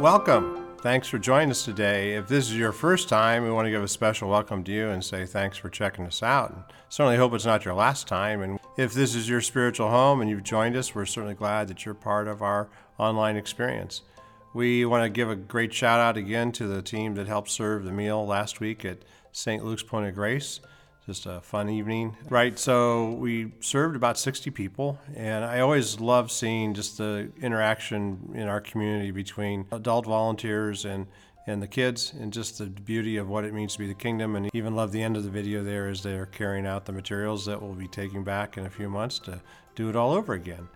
Welcome. Thanks for joining us today. If this is your first time, we want to give a special welcome to you and say thanks for checking us out. And certainly hope it's not your last time. And if this is your spiritual home and you've joined us, we're certainly glad that you're part of our online experience. We want to give a great shout out again to the team that helped serve the meal last week at St. Luke's Point of Grace just a fun evening. Right, so we served about 60 people, and I always love seeing just the interaction in our community between adult volunteers and and the kids and just the beauty of what it means to be the kingdom and even love the end of the video there as they're carrying out the materials that we'll be taking back in a few months to do it all over again.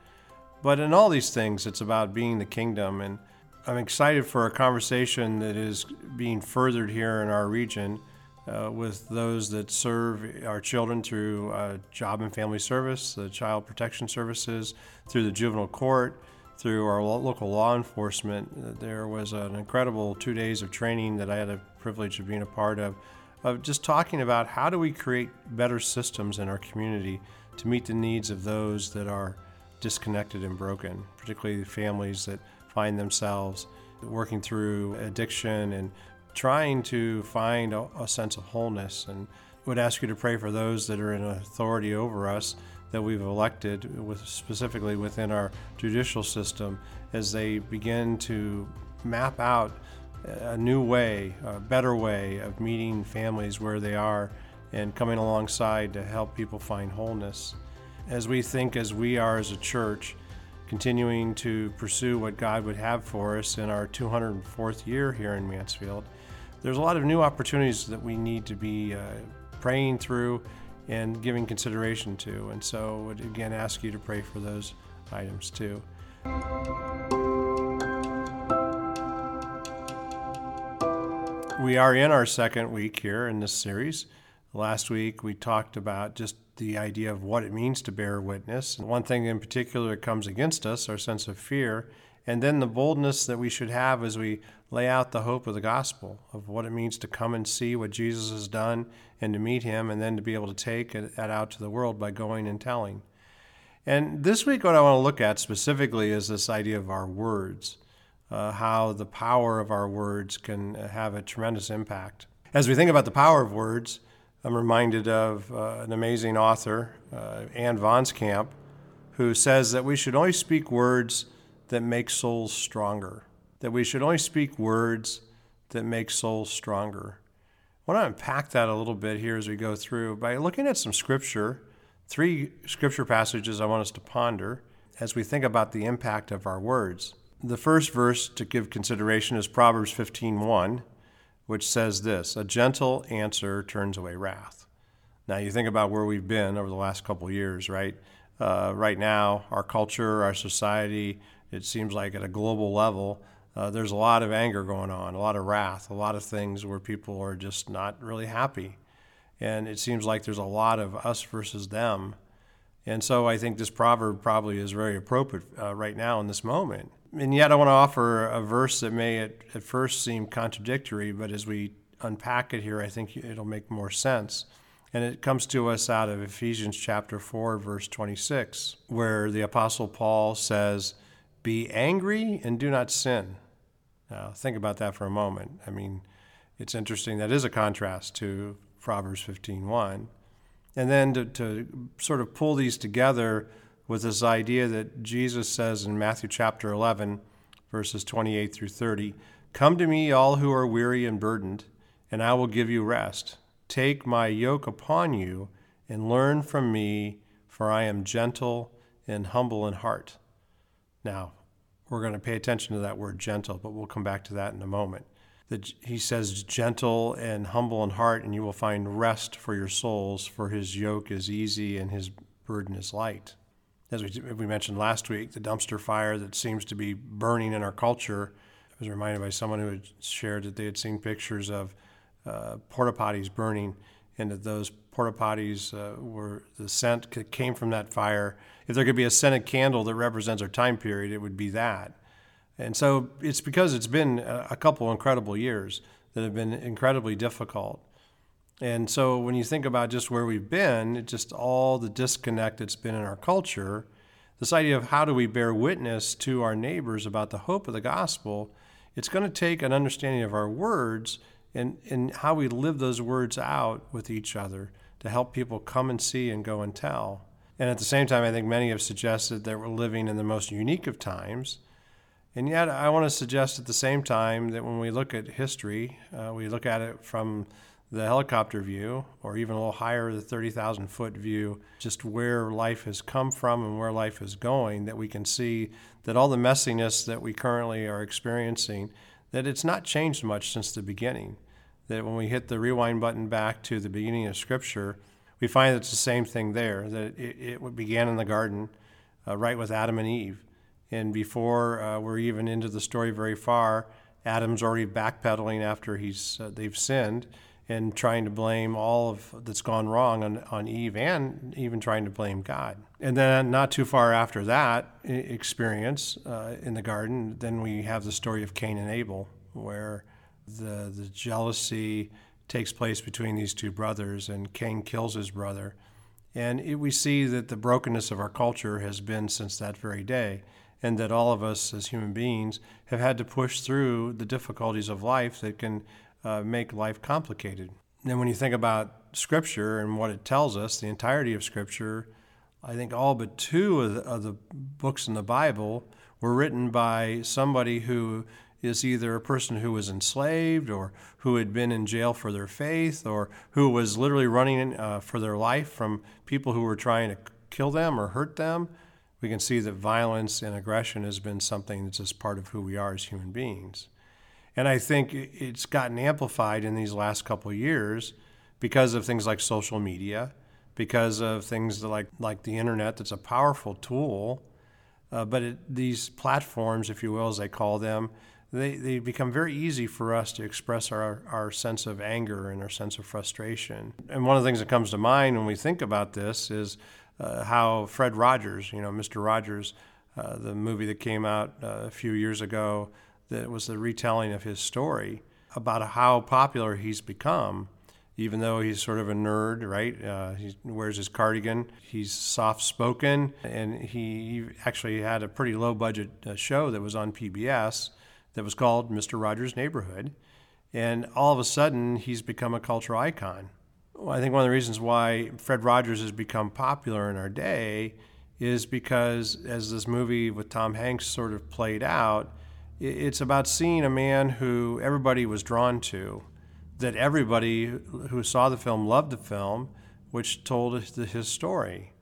But in all these things, it's about being the kingdom and I'm excited for a conversation that is being furthered here in our region uh, with those that serve our children through uh, job and family service, the child protection services, through the juvenile court, through our lo- local law enforcement. There was an incredible two days of training that I had the privilege of being a part of, of just talking about how do we create better systems in our community to meet the needs of those that are disconnected and broken, particularly families that find themselves working through addiction and trying to find a, a, sense of wholeness and would ask you to pray for those that are in authority over us that we've elected with specifically within our judicial system as they begin to map out a new way, a better way of meeting families where they are and coming alongside to help people find wholeness. As we think as we are as a church, continuing to pursue what God would have for us in our 204th year here in Mansfield, there's a lot of new opportunities that we need to be uh, praying through and giving consideration to. And so, would again ask you to pray for those items too. We are in our second week here in this series. Last week we talked about just the idea of what it means to bear witness. One thing in particular that comes against us, our sense of fear, and then the boldness that we should have as we lay out the hope of the gospel of what it means to come and see what Jesus has done and to meet him and then to be able to take it out to the world by going and telling. And this week, what I want to look at specifically is this idea of our words, uh, how the power of our words can have a tremendous impact. As we think about the power of words, I'm reminded of uh, an amazing author, uh, Ann Voskamp, who says that we should only speak words that make souls stronger, that we should only speak words that make souls stronger. I want to unpack that a little bit here as we go through by looking at some scripture, three scripture passages I want us to ponder as we think about the impact of our words. The first verse to give consideration is Proverbs 15:1, which says this, "A gentle answer turns away wrath." Now you think about where we've been over the last couple years, right? Uh, right now, our culture, our society, it seems like at a global level, uh, there's a lot of anger going on, a lot of wrath, a lot of things where people are just not really happy. And it seems like there's a lot of us versus them. And so I think this proverb probably is very appropriate uh, right now in this moment. And yet I want to offer a verse that may at, at first seem contradictory, but as we unpack it here, I think it'll make more sense. And it comes to us out of Ephesians chapter 4, verse 26, where the Apostle Paul says, be angry and do not sin. Now, think about that for a moment. I mean, it's interesting. That is a contrast to Proverbs 15.1. And then to, to sort of pull these together with this idea that Jesus says in Matthew chapter 11, verses 28 through 30, Come to me, all who are weary and burdened, and I will give you rest. Take my yoke upon you and learn from me, for I am gentle and humble in heart now, we're going to pay attention to that word gentle, but we'll come back to that in a moment. That he says, gentle and humble in heart, and you will find rest for your souls, for his yoke is easy and his burden is light. As we, we mentioned last week, the dumpster fire that seems to be burning in our culture. I was reminded by someone who had shared that they had seen pictures of uh, porta potties burning, and that those porta potties uh, were the scent came from that fire if there could be a scented candle that represents our time period, it would be that. And so it's because it's been a couple incredible years that have been incredibly difficult. And so when you think about just where we've been, just all the disconnect that's been in our culture, this idea of how do we bear witness to our neighbors about the hope of the gospel it's going to take an understanding of our words and, and how we live those words out with each other to help people come and see and go and tell. And at the same time, I think many have suggested that we're living in the most unique of times. And yet, I want to suggest at the same time that when we look at history, uh, we look at it from the helicopter view, or even a little higher, the 30,000 foot view, just where life has come from and where life is going, that we can see that all the messiness that we currently are experiencing, that it's not changed much since the beginning. That when we hit the rewind button back to the beginning of Scripture, we find it's the same thing there, that it, it began in the garden, uh, right with Adam and Eve. And before uh, we're even into the story very far, Adam's already backpedaling after he's uh, they've sinned and trying to blame all of that's gone wrong on, on Eve and even trying to blame God. And then not too far after that experience uh, in the garden, then we have the story of Cain and Abel, where the the jealousy takes place between these two brothers, and Cain kills his brother. And it, we see that the brokenness of our culture has been since that very day, and that all of us as human beings have had to push through the difficulties of life that can uh, make life complicated. And when you think about Scripture and what it tells us, the entirety of Scripture, I think all but two of the, of the books in the Bible were written by somebody who is either a person who was enslaved or who had been in jail for their faith or who was literally running uh, for their life from people who were trying to kill them or hurt them. We can see that violence and aggression has been something that's just part of who we are as human beings. And I think it's gotten amplified in these last couple of years because of things like social media, because of things like, like the internet, that's a powerful tool. Uh, but it, these platforms, if you will, as they call them, they, they become very easy for us to express our, our sense of anger and our sense of frustration. And one of the things that comes to mind when we think about this is uh, how Fred Rogers, you know, Mr. Rogers, uh, the movie that came out uh, a few years ago, that was the retelling of his story about how popular he's become. Even though he's sort of a nerd, right? Uh, he wears his cardigan. He's soft spoken, and he actually had a pretty low budget uh, show that was on PBS that was called Mr. Rogers' Neighborhood. And all of a sudden, he's become a cultural icon. I think one of the reasons why Fred Rogers has become popular in our day is because, as this movie with Tom Hanks sort of played out, it's about seeing a man who everybody was drawn to, that everybody who saw the film loved the film, which told his story.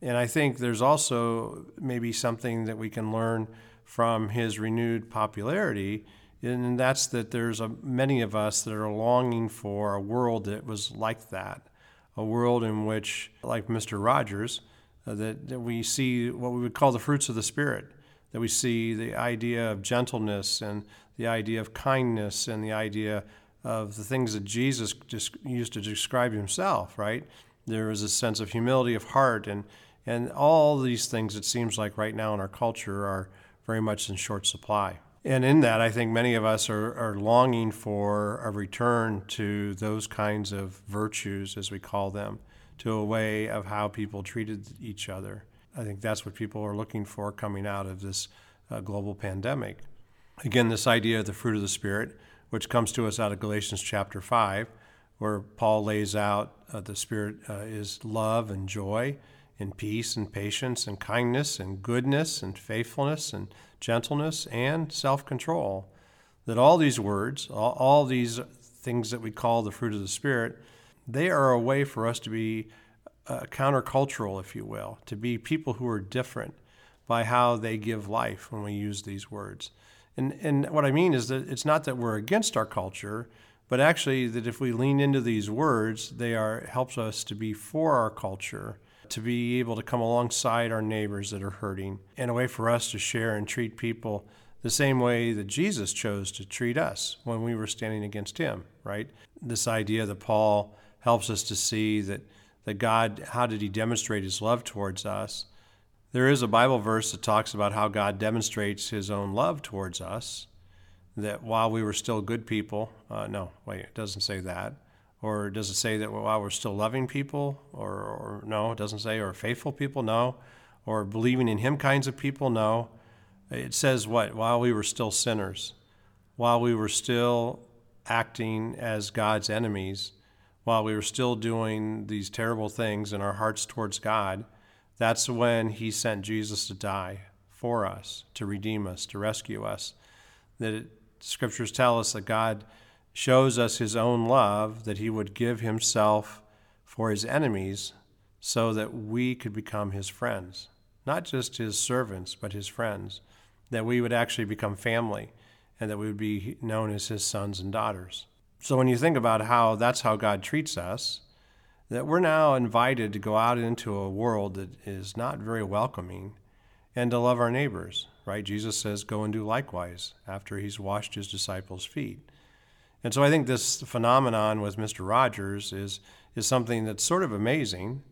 And I think there's also maybe something that we can learn from his renewed popularity, and that's that there's a, many of us that are longing for a world that was like that, a world in which, like Mr. Rogers, uh, that, that we see what we would call the fruits of the Spirit that we see the idea of gentleness and the idea of kindness and the idea of the things that Jesus just used to describe himself, right? There is a sense of humility of heart and and all these things it seems like right now in our culture are very much in short supply. And in that, I think many of us are, are longing for a return to those kinds of virtues, as we call them, to a way of how people treated each other. I think that's what people are looking for coming out of this uh, global pandemic. Again, this idea of the fruit of the Spirit, which comes to us out of Galatians chapter 5, where Paul lays out uh, the Spirit uh, is love and joy and peace and patience and kindness and goodness and faithfulness and gentleness and self control. That all these words, all, all these things that we call the fruit of the Spirit, they are a way for us to be uh, countercultural, if you will, to be people who are different by how they give life when we use these words. And, and what I mean is that it's not that we're against our culture, but actually that if we lean into these words, they are helps us to be for our culture, to be able to come alongside our neighbors that are hurting, and a way for us to share and treat people the same way that Jesus chose to treat us when we were standing against him, right? This idea that Paul helps us to see that that God, how did He demonstrate His love towards us? There is a Bible verse that talks about how God demonstrates His own love towards us. That while we were still good people, uh, no, wait, it doesn't say that. Or does it say that while we're still loving people? Or, or no, it doesn't say, or faithful people? No. Or believing in Him kinds of people? No. It says what? While we were still sinners. while we were still acting as God's enemies, while we were still doing these terrible things in our hearts towards God, that's when He sent Jesus to die for us, to redeem us, to rescue us. That it, scriptures tell us that God shows us His own love, that He would give Himself for His enemies so that we could become His friends, not just His servants, but His friends, that we would actually become family and that we would be known as His sons and daughters. So when you think about how that's how God treats us, that we're now invited to go out into a world that is not very welcoming and to love our neighbors, right? Jesus says, Go and do likewise after he's washed his disciples' feet. And so I think this phenomenon with Mr. Rogers is, is something that's sort of amazing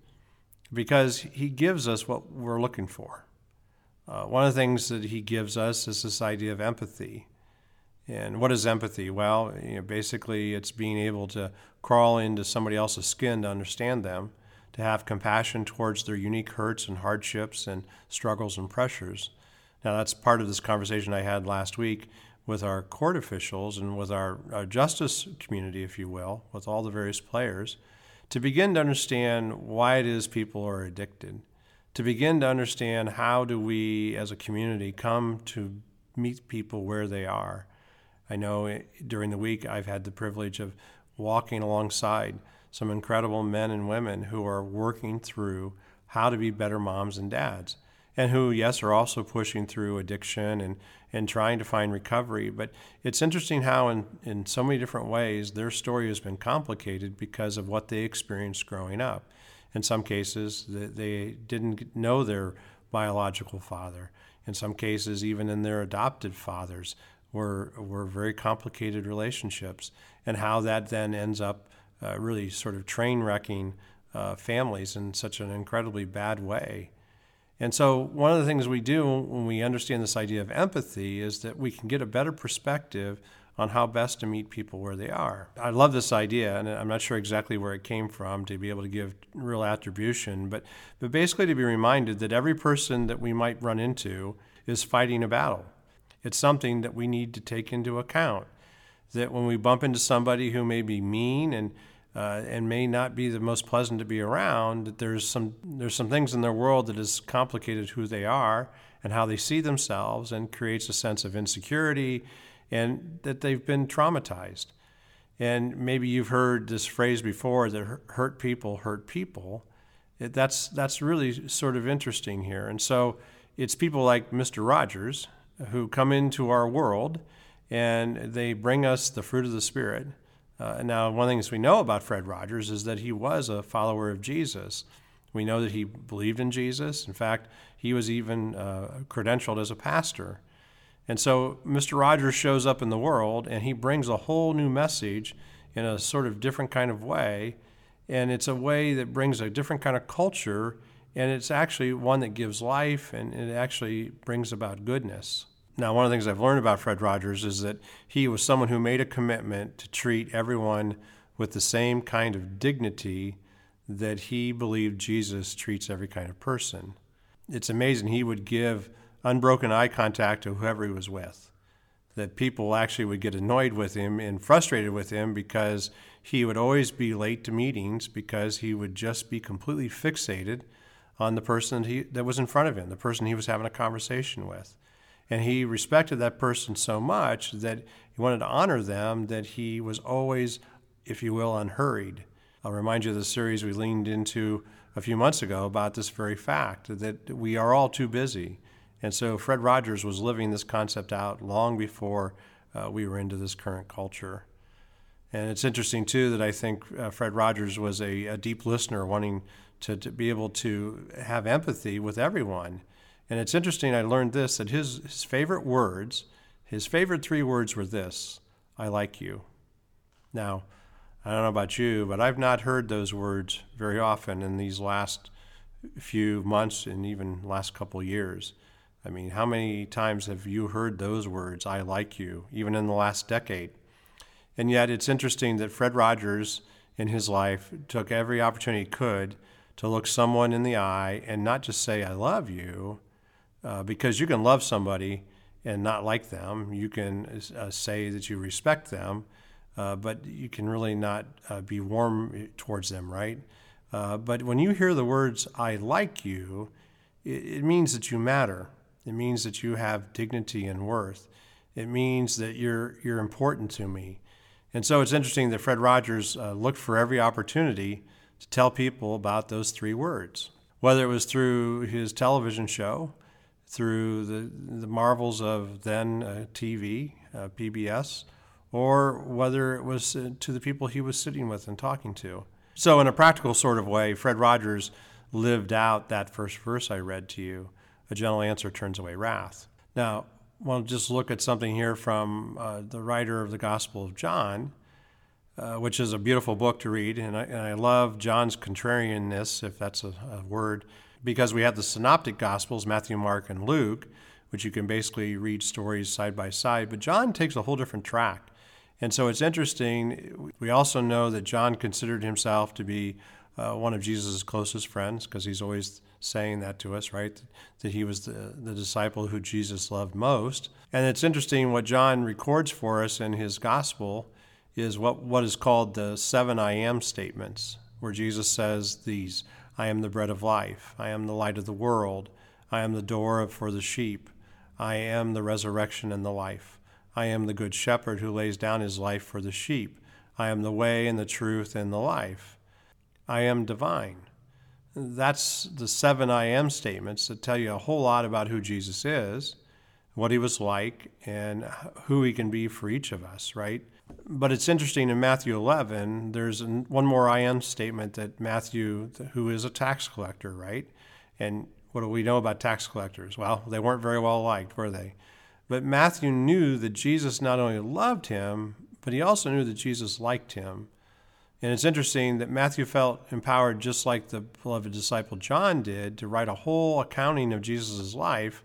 because he gives us what we're looking for. Uh, one of the things that he gives us is this idea of empathy. And what is empathy? Well, you know, basically, it's being able to crawl into somebody else's skin to understand them, to have compassion towards their unique hurts and hardships and struggles and pressures. Now, that's part of this conversation I had last week with our court officials and with our, our justice community, if you will, with all the various players, to begin to understand why it is people are addicted, to begin to understand how do we as a community come to meet people where they are. I know eh, during the week I've had the privilege of walking alongside some incredible men and women who are working through how to be better moms and dads, and who, yes, are also pushing through addiction and, and trying to find recovery. But it's interesting how, in, in so many different ways, their story has been complicated because of what they experienced growing up. In some cases, they didn't know their biological father. In some cases, even in their adopted fathers, were were very complicated relationships, and how that then ends up uh, really sort of train wrecking uh, families in such an incredibly bad way. And so, one of the things we do when we understand this idea of empathy is that we can get a better perspective on how best to meet people where they are. I love this idea, and I'm not sure exactly where it came from to be able to give real attribution, but, but basically to be reminded that every person that we might run into is fighting a battle. It's something that we need to take into account. That when we bump into somebody who may be mean and uh, and may not be the most pleasant to be around, that there's some there's some things in their world that has complicated who they are and how they see themselves, and creates a sense of insecurity, and that they've been traumatized. And maybe you've heard this phrase before that hurt people hurt people. It, that's that's really sort of interesting here, and so it's people like Mr. Rogers who come into our world and they bring us the fruit of the Spirit. Uh, now, one of the things we know about Fred Rogers is that he was a follower of Jesus. We know that he believed in Jesus. In fact, he was even uh, credentialed as a pastor. And so Mr. Rogers shows up in the world and he brings a whole new message in a sort of different kind of way. And it's a way that brings a different kind of culture. And it's actually one that gives life and it actually brings about goodness. Now, one of the things I've learned about Fred Rogers is that he was someone who made a commitment to treat everyone with the same kind of dignity that he believed Jesus treats every kind of person. It's amazing. He would give unbroken eye contact to whoever he was with. That people actually would get annoyed with him and frustrated with him because he would always be late to meetings because he would just be completely fixated on the person he, that was in front of him, the person he was having a conversation with. And he respected that person so much that he wanted to honor them that he was always, if you will, unhurried. I'll remind you of the series we leaned into a few months ago about this very fact that we are all too busy. And so Fred Rogers was living this concept out long before uh, we were into this current culture. And it's interesting, too, that I think uh, Fred Rogers was a, a deep listener, wanting to, to, be able to have empathy with everyone. And it's interesting, I learned this that his, his favorite words, his favorite three words were this I like you. Now, I don't know about you, but I've not heard those words very often in these last few months and even last couple years. I mean, how many times have you heard those words, I like you, even in the last decade? And yet, it's interesting that Fred Rogers in his life took every opportunity he could to look someone in the eye and not just say, I love you, uh, because you can love somebody and not like them. You can uh, say that you respect them, uh, but you can really not uh, be warm towards them, right? Uh, but when you hear the words, I like you, it, it, means that you matter. It means that you have dignity and worth. It means that you're, you're important to me. And so it's interesting that Fred Rogers uh, looked for every opportunity to tell people about those three words, whether it was through his television show, through the, the marvels of then uh, TV, uh, PBS, or whether it was uh, to the people he was sitting with and talking to. So, in a practical sort of way, Fred Rogers lived out that first verse I read to you a gentle answer turns away wrath. Now, we'll just look at something here from uh, the writer of the Gospel of John, uh, which is a beautiful book to read. And I, and I love John's contrarianness, if that's a, a word, because we have the synoptic Gospels, Matthew, Mark, and Luke, which you can basically read stories side by side. But John takes a whole different track. And so it's interesting. We also know that John considered himself to be uh, one of Jesus' closest friends because he's always saying that to us, right? That he was the, the disciple who Jesus loved most. And it's interesting what John records for us in his gospel is what, what is called the seven I am statements, where Jesus says these I am the bread of life, I am the light of the world, I am the door for the sheep, I am the resurrection and the life. I am the good shepherd who lays down his life for the sheep. I am the way and the truth and the life. I am divine. That's the seven I am statements that tell you a whole lot about who Jesus is, what he was like, and who he can be for each of us, right? But it's interesting in Matthew 11, there's one more I am statement that Matthew, who is a tax collector, right? And what do we know about tax collectors? Well, they weren't very well liked, were they? But Matthew knew that Jesus not only loved him, but he also knew that Jesus liked him. And it's interesting that Matthew felt empowered, just like the beloved disciple John did, to write a whole accounting of Jesus' life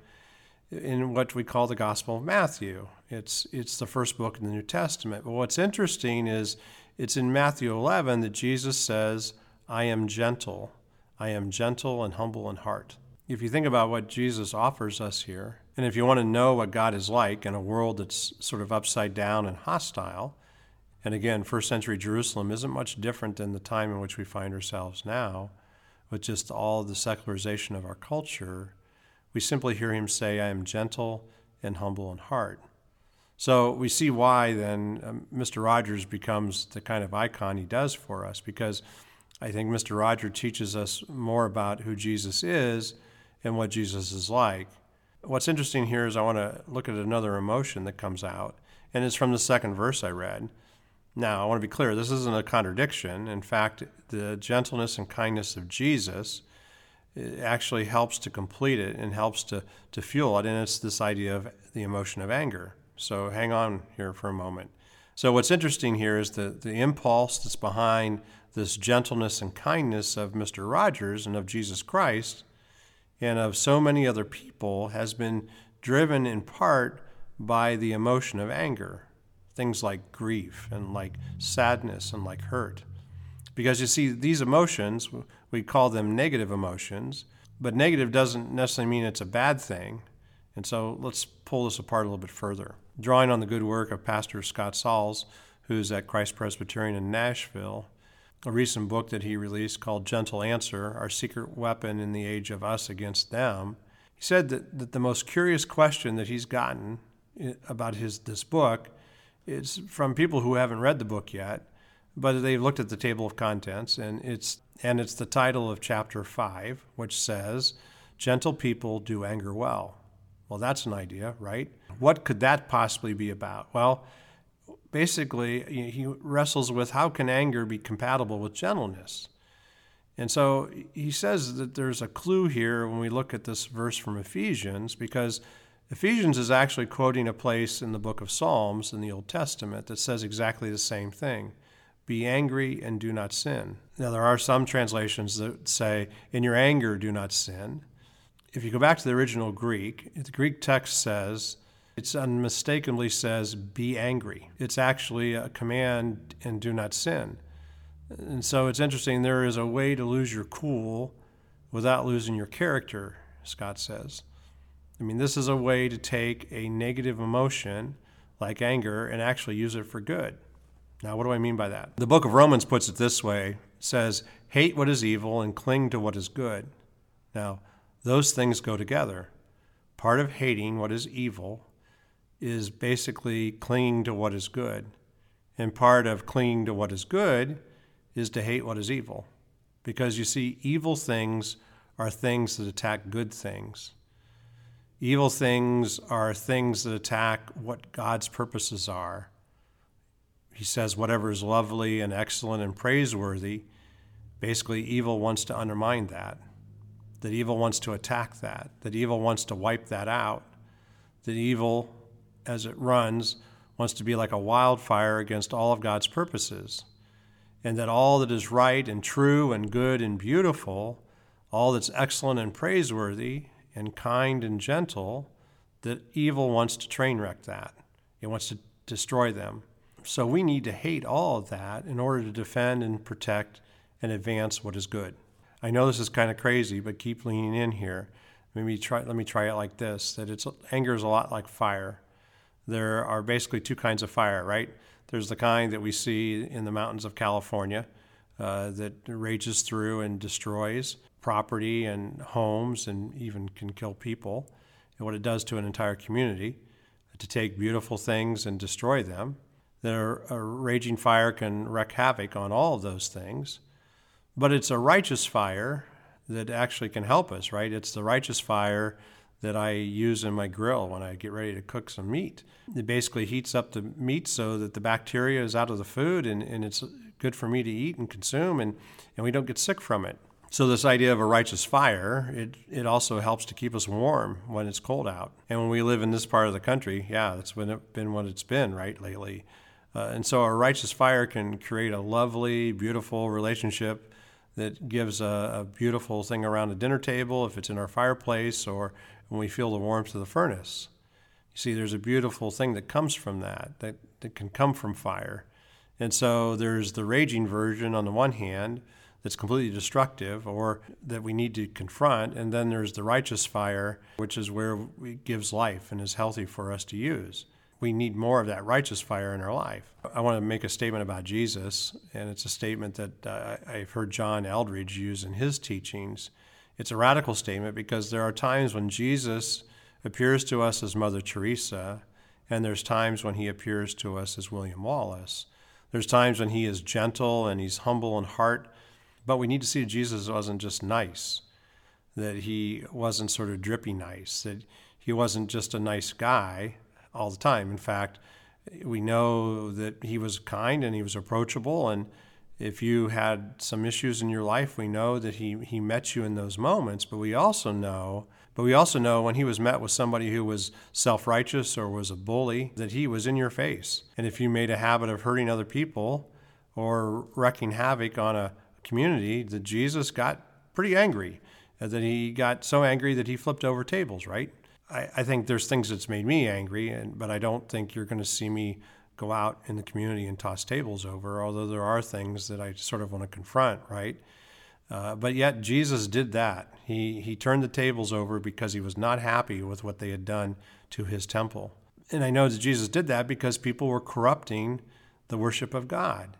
in what we call the Gospel of Matthew. It's, it's the first book in the New Testament. But what's interesting is it's in Matthew 11 that Jesus says, I am gentle. I am gentle and humble in heart. If you think about what Jesus offers us here, and if you want to know what God is like in a world that's sort of upside down and hostile, and again, first century Jerusalem isn't much different than the time in which we find ourselves now, with just all the secularization of our culture, we simply hear him say, I am gentle and humble in heart. So we see why then um, Mr. Rogers becomes the kind of icon he does for us, because I think Mr. Rogers teaches us more about who Jesus is and what Jesus is like. What's interesting here is I want to look at another emotion that comes out, and it's from the second verse I read. Now, I want to be clear, this isn't a contradiction. In fact, the gentleness and kindness of Jesus actually helps to complete it and helps to, to fuel it, and it's this idea of the emotion of anger. So hang on here for a moment. So, what's interesting here is the, the impulse that's behind this gentleness and kindness of Mr. Rogers and of Jesus Christ and of so many other people has been driven in part by the emotion of anger, things like grief and like sadness and like hurt. Because you see, these emotions, we call them negative emotions, but negative doesn't necessarily mean it's a bad thing. And so let's pull this apart a little bit further. Drawing on the good work of Pastor Scott Sauls, who's at Christ Presbyterian in Nashville, a recent book that he released called Gentle Answer Our Secret Weapon in the Age of Us Against Them. He said that, that the most curious question that he's gotten about his this book is from people who haven't read the book yet, but they've looked at the table of contents and it's and it's the title of chapter 5 which says gentle people do anger well. Well, that's an idea, right? What could that possibly be about? Well, basically he wrestles with how can anger be compatible with gentleness. And so he says that there's a clue here when we look at this verse from Ephesians, because Ephesians is actually quoting a place in the book of Psalms in the Old Testament that says exactly the same thing Be angry and do not sin. Now, there are some translations that say, In your anger, do not sin. If you go back to the original Greek, the Greek text says, it unmistakably says, be angry. It's actually a command and do not sin. And so it's interesting, there is a way to lose your cool without losing your character, Scott says. I mean, this is a way to take a negative emotion like anger and actually use it for good. Now, what do I mean by that? The book of Romans puts it this way says, Hate what is evil and cling to what is good. Now, those things go together. Part of hating what is evil is basically clinging to what is good. And part of clinging to what is good is to hate what is evil. Because you see, evil things are things that attack good things. Evil things are things that attack what God's purposes are. He says, whatever is lovely and excellent and praiseworthy, basically, evil wants to undermine that. That evil wants to attack that. That evil wants to wipe that out. That evil, as it runs, wants to be like a wildfire against all of God's purposes. And that all that is right and true and good and beautiful, all that's excellent and praiseworthy, and kind and gentle, that evil wants to train wreck that. It wants to destroy them. So we need to hate all of that in order to defend and protect and advance what is good. I know this is kind of crazy, but keep leaning in here. Maybe try, let me try it like this: that it's anger is a lot like fire. There are basically two kinds of fire, right? There's the kind that we see in the mountains of California uh, that rages through and destroys property and homes and even can kill people, and what it does to an entire community to take beautiful things and destroy them. That a raging fire can wreak havoc on all of those things, but it's a righteous fire that actually can help us, right? It's the righteous fire that I use in my grill when I get ready to cook some meat. It basically heats up the meat so that the bacteria is out of the food and, and it's good for me to eat and consume, and, and we don't get sick from it. So this idea of a righteous fire, it, it also helps to keep us warm when it's cold out. And when we live in this part of the country, yeah, that's been, been what it's been, right, lately. Uh, and so a righteous fire can create a lovely, beautiful relationship that gives a, a, beautiful thing around the dinner table if it's in our fireplace or when we feel the warmth of the furnace. You see, there's a beautiful thing that comes from that, that, that can come from fire. And so there's the raging version on the one hand, that's completely destructive or that we need to confront. And then there's the righteous fire, which is where it gives life and is healthy for us to use. We need more of that righteous fire in our life. I want to make a statement about Jesus, and it's a statement that uh, I've heard John Eldredge use in his teachings. It's a radical statement because there are times when Jesus appears to us as Mother Teresa, and there's times when he appears to us as William Wallace. There's times when he is gentle and he's humble in heart, but we need to see Jesus wasn't just nice, that he wasn't sort of drippy nice, that he wasn't just a nice guy all the time. In fact, we know that he was kind and he was approachable. And if you had some issues in your life, we know that he, he met you in those moments. But we also know, but we also know when he was met with somebody who was self-righteous or was a bully, that he was in your face. And if you made a habit of hurting other people or wreaking havoc on a community that Jesus got pretty angry, uh, that he got so angry that he flipped over tables, right? I, I think there's things that's made me angry, and, but I don't think you're going to see me go out in the community and toss tables over, although there are things that I sort of want to confront, right? Uh, but yet Jesus did that. He, he turned the tables over because he was not happy with what they had done to his temple. And I know that Jesus did that because people were corrupting the worship of God.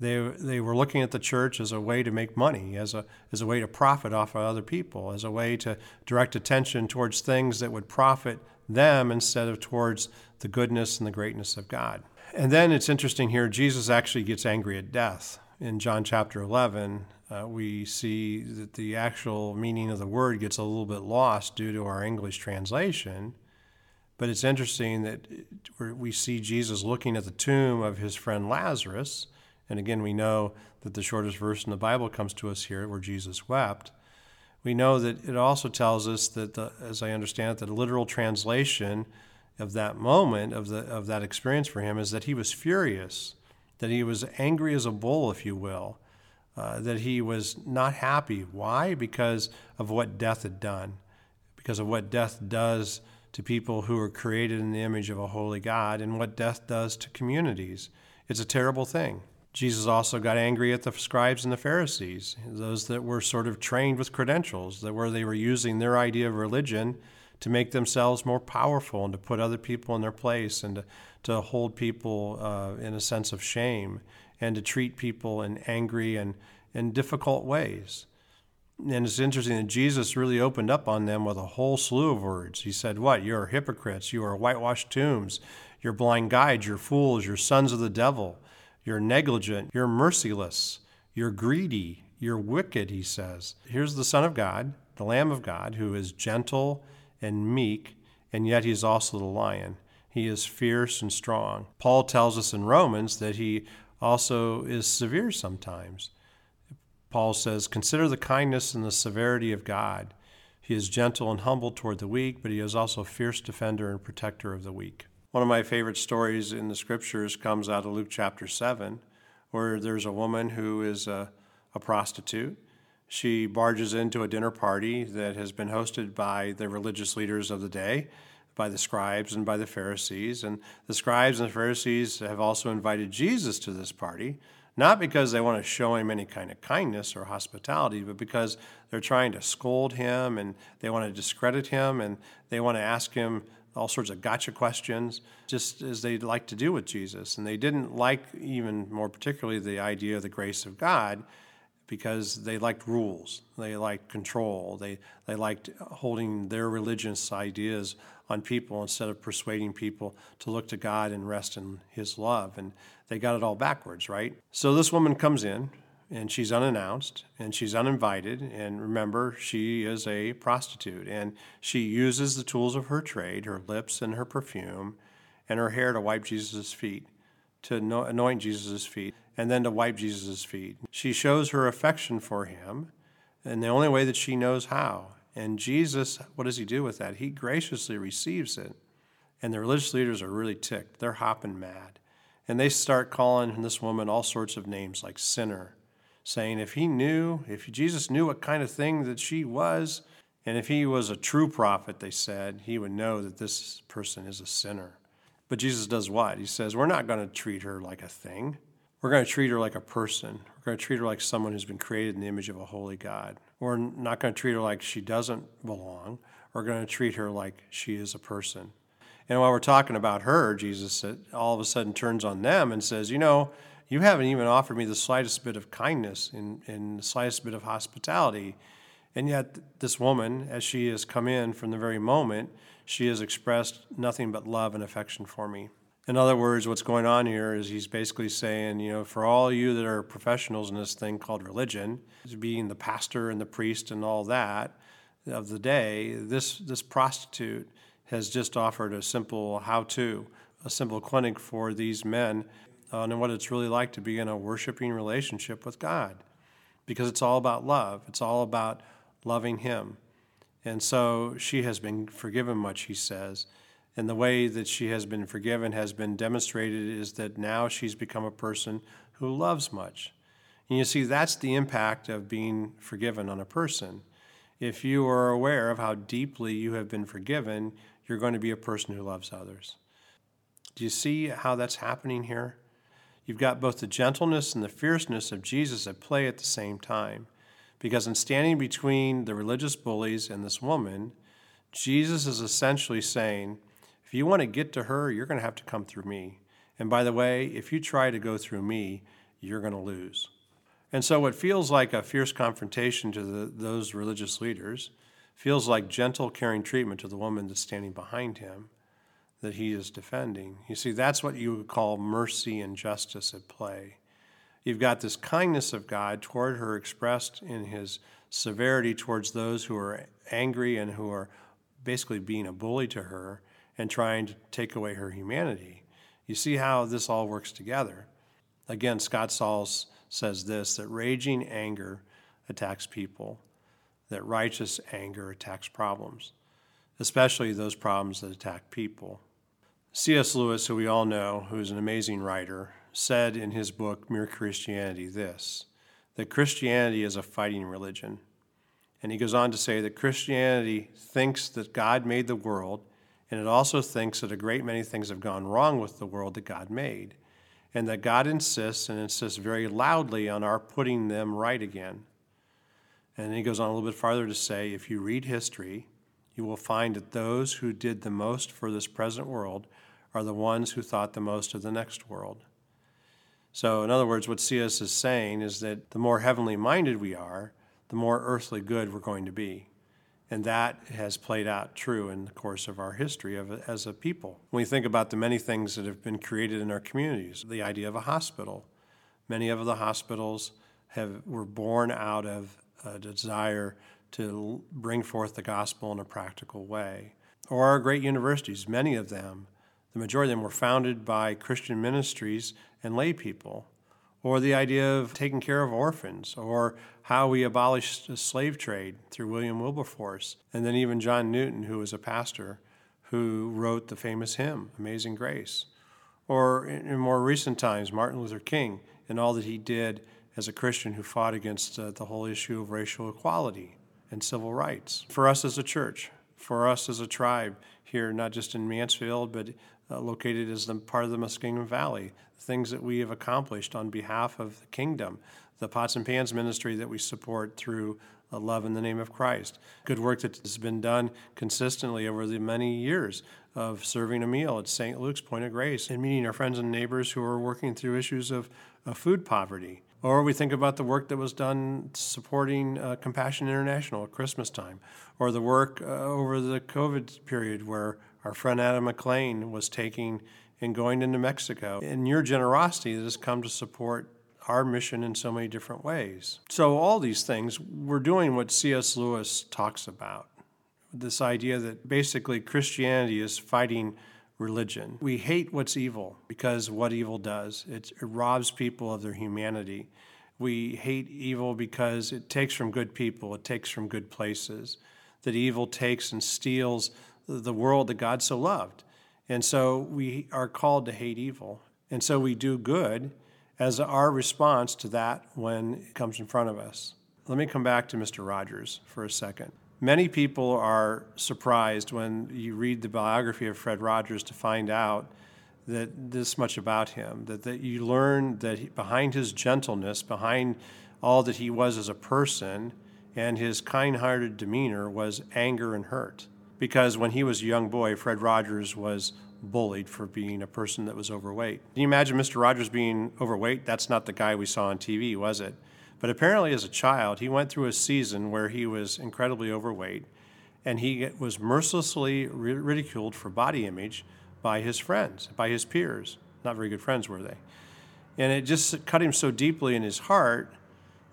They, they were looking at the church as a way to make money, as a, as a way to profit off of other people, as a way to direct attention towards things that would profit them instead of towards the goodness and the greatness of God. And then it's interesting here, Jesus actually gets angry at death. In John chapter 11, uh, we see that the actual meaning of the word gets a little bit lost due to our English translation. But it's interesting that we see Jesus looking at the tomb of his friend Lazarus and again, we know that the shortest verse in the Bible comes to us here where Jesus wept. We know that it also tells us that, the, as I understand it, the literal translation of that moment, of, the, of that experience for him, is that he was furious, that he was angry as a bull, if you will, uh, that he was not happy. Why? Because of what death had done, because of what death does to people who are created in the image of a holy God, and what death does to communities. It's a terrible thing. Jesus also got angry at the scribes and the Pharisees, those that were sort of trained with credentials, that where they were using their idea of religion to make themselves more powerful and to put other people in their place and to, to hold people uh, in a sense of shame and to treat people in angry and in difficult ways. And it's interesting that Jesus really opened up on them with a whole slew of words. He said, What? You are hypocrites. You are whitewashed tombs. You're blind guides. You're fools. You're sons of the devil. You're negligent. You're merciless. You're greedy. You're wicked, he says. Here's the Son of God, the Lamb of God, who is gentle and meek, and yet he is also the lion. He is fierce and strong. Paul tells us in Romans that he also is severe sometimes. Paul says, Consider the kindness and the severity of God. He is gentle and humble toward the weak, but he is also a fierce defender and protector of the weak. One of my favorite stories in the scriptures comes out of Luke chapter 7, where there's a woman who is a, a prostitute. She barges into a dinner party that has been hosted by the religious leaders of the day, by the scribes and by the Pharisees. And the scribes and the Pharisees have also invited Jesus to this party not because they want to show him any kind of kindness or hospitality, but because they're trying to scold him and they want to discredit him and they want to ask him all sorts of gotcha questions, just as they'd like to do with Jesus. And they didn't like, even more particularly, the idea of the grace of God because they liked rules, they liked control, they, they liked holding their religious ideas on people instead of persuading people to look to God and rest in His love. And they got it all backwards, right? So this woman comes in and she's unannounced and she's uninvited. And remember, she is a prostitute and she uses the tools of her trade, her lips and her perfume, and her hair to wipe Jesus' feet, to anoint Jesus' feet, and then to wipe Jesus' feet. She shows her affection for him in the only way that she knows how. And Jesus, what does he do with that? He graciously receives it. And the religious leaders are really ticked. They're hopping mad. And they start calling this woman all sorts of names like sinner, saying if he knew, if Jesus knew what kind of thing that she was, and if he was a true prophet, they said, he would know that this person is a sinner. But Jesus does what? He says, We're not going to treat her like a thing. We're going to treat her like a person. We're going to treat her like someone who's been created in the image of a holy God. We're not going to treat her like she doesn't belong. We're going to treat her like she is a person. And while we're talking about her, Jesus all of a sudden turns on them and says, You know, you haven't even offered me the slightest bit of kindness and, and the slightest bit of hospitality. And yet, this woman, as she has come in from the very moment, she has expressed nothing but love and affection for me. In other words, what's going on here is he's basically saying, you know, for all you that are professionals in this thing called religion, being the pastor and the priest and all that of the day, this this prostitute has just offered a simple how-to, a simple clinic for these men on what it's really like to be in a worshiping relationship with God, because it's all about love. It's all about loving Him, and so she has been forgiven much. He says and the way that she has been forgiven has been demonstrated is that now she's become a person who loves much. And you see, that's the impact of being forgiven on a person. If you are aware of how deeply you have been forgiven, you're going to be a person who loves others. Do you see how that's happening here? You've got both the gentleness and the fierceness of Jesus at play at the same time. Because in standing between the religious bullies and this woman, Jesus is essentially saying, if you want to get to her, you're going to have to come through me. And by the way, if you try to go through me, you're going to lose. And so, what feels like a fierce confrontation to the, those religious leaders feels like gentle, caring treatment to the woman that's standing behind him that he is defending. You see, that's what you would call mercy and justice at play. You've got this kindness of God toward her expressed in his severity towards those who are angry and who are basically being a bully to her and trying to take away her humanity. You see how this all works together. Again, Scott Sauls says this that raging anger attacks people, that righteous anger attacks problems, especially those problems that attack people. C.S. Lewis, who we all know, who is an amazing writer, said in his book, Mere Christianity, this that Christianity is a fighting religion. And he goes on to say that Christianity thinks that God made the world and it also thinks that a great many things have gone wrong with the world that God made, and that God insists and insists very loudly on our putting them right again. And then he goes on a little bit farther to say if you read history, you will find that those who did the most for this present world are the ones who thought the most of the next world. So, in other words, what C.S. is saying is that the more heavenly minded we are, the more earthly good we're going to be. And that has played out true in the course of our history of, as a people. When we think about the many things that have been created in our communities, the idea of a hospital, many of the hospitals have, were born out of a desire to bring forth the gospel in a practical way. Or our great universities, many of them, the majority of them were founded by Christian ministries and lay people. Or the idea of taking care of orphans, or how we abolished the slave trade through William Wilberforce, and then even John Newton, who was a pastor, who wrote the famous hymn, Amazing Grace. Or in more recent times, Martin Luther King and all that he did as a Christian who fought against uh, the whole issue of racial equality and civil rights. For us as a church, for us as a tribe here, not just in Mansfield, but uh, located as the part of the Muskingum Valley, things that we have accomplished on behalf of the kingdom, the Pots and Pans ministry that we support through uh, Love in the Name of Christ. Good work that has been done consistently over the many years of serving a meal at St. Luke's Point of Grace and meeting our friends and neighbors who are working through issues of, of food poverty. Or we think about the work that was done supporting uh, Compassion International at Christmas time, or the work uh, over the COVID period where our friend Adam McLean was taking and going into Mexico. And your generosity has come to support our mission in so many different ways. So, all these things, we're doing what C.S. Lewis talks about this idea that basically Christianity is fighting religion. We hate what's evil because what evil does. It, it robs people of their humanity. We hate evil because it takes from good people, it takes from good places. That evil takes and steals the world that God so loved. And so we are called to hate evil. And so we do good as our response to that when it comes in front of us. Let me come back to Mr. Rogers for a second. Many people are surprised when you read the biography of Fred Rogers to find out that this much about him, that, that you learn that he, behind his gentleness, behind all that he was as a person, and his kind hearted demeanor was anger and hurt. Because when he was a young boy, Fred Rogers was bullied for being a person that was overweight. Can you imagine Mr. Rogers being overweight? That's not the guy we saw on TV, was it? But apparently, as a child, he went through a season where he was incredibly overweight and he was mercilessly ridiculed for body image by his friends, by his peers. Not very good friends, were they? And it just cut him so deeply in his heart.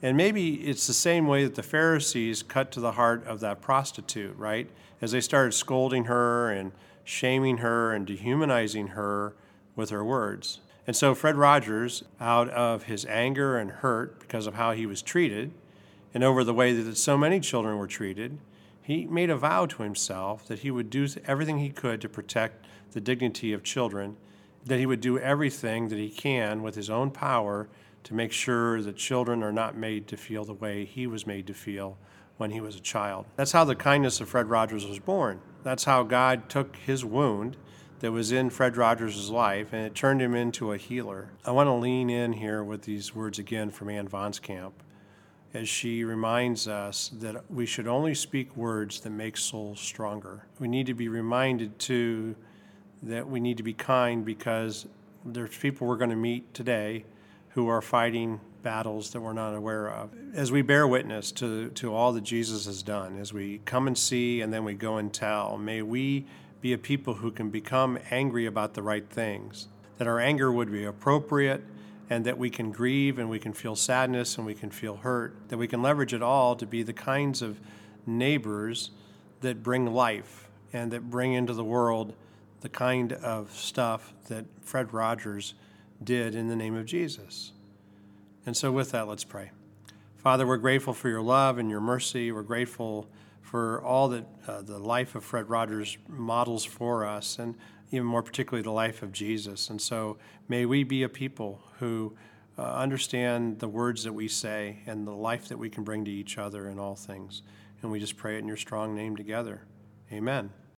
And maybe it's the same way that the Pharisees cut to the heart of that prostitute, right? As they started scolding her and shaming her and dehumanizing her with her words. And so Fred Rogers, out of his anger and hurt because of how he was treated, and over the way that so many children were treated, he made a vow to himself that he would do everything he could to protect the dignity of children, that he would do everything that he can with his own power to make sure that children are not made to feel the way he was made to feel when he was a child. That's how the kindness of Fred Rogers was born. That's how God took his wound that was in Fred Rogers' life, and it turned him into a healer. I want to lean in here with these words again from Ann Voskamp as she reminds us that we should only speak words that make souls stronger. We need to be reminded, too, that we need to be kind because there's people we're going to meet today who are fighting battles that we're not aware of. As we bear witness to, to all that Jesus has done, as we come and see and then we go and tell, may we be a people who can become angry about the right things, that our anger would be appropriate, and that we can grieve and we can feel sadness and we can feel hurt, that we can leverage it all to be the kinds of neighbors that bring life and that bring into the world the kind of stuff that Fred Rogers did in the name of Jesus. And so, with that, let's pray. Father, we're grateful for your love and your mercy. We're grateful for all that uh, the life of Fred Rogers models for us, and even more particularly the life of Jesus. And so may we be a people who uh, understand the words that we say and the life that we can bring to each other in all things. And we just pray it in your strong name together. Amen.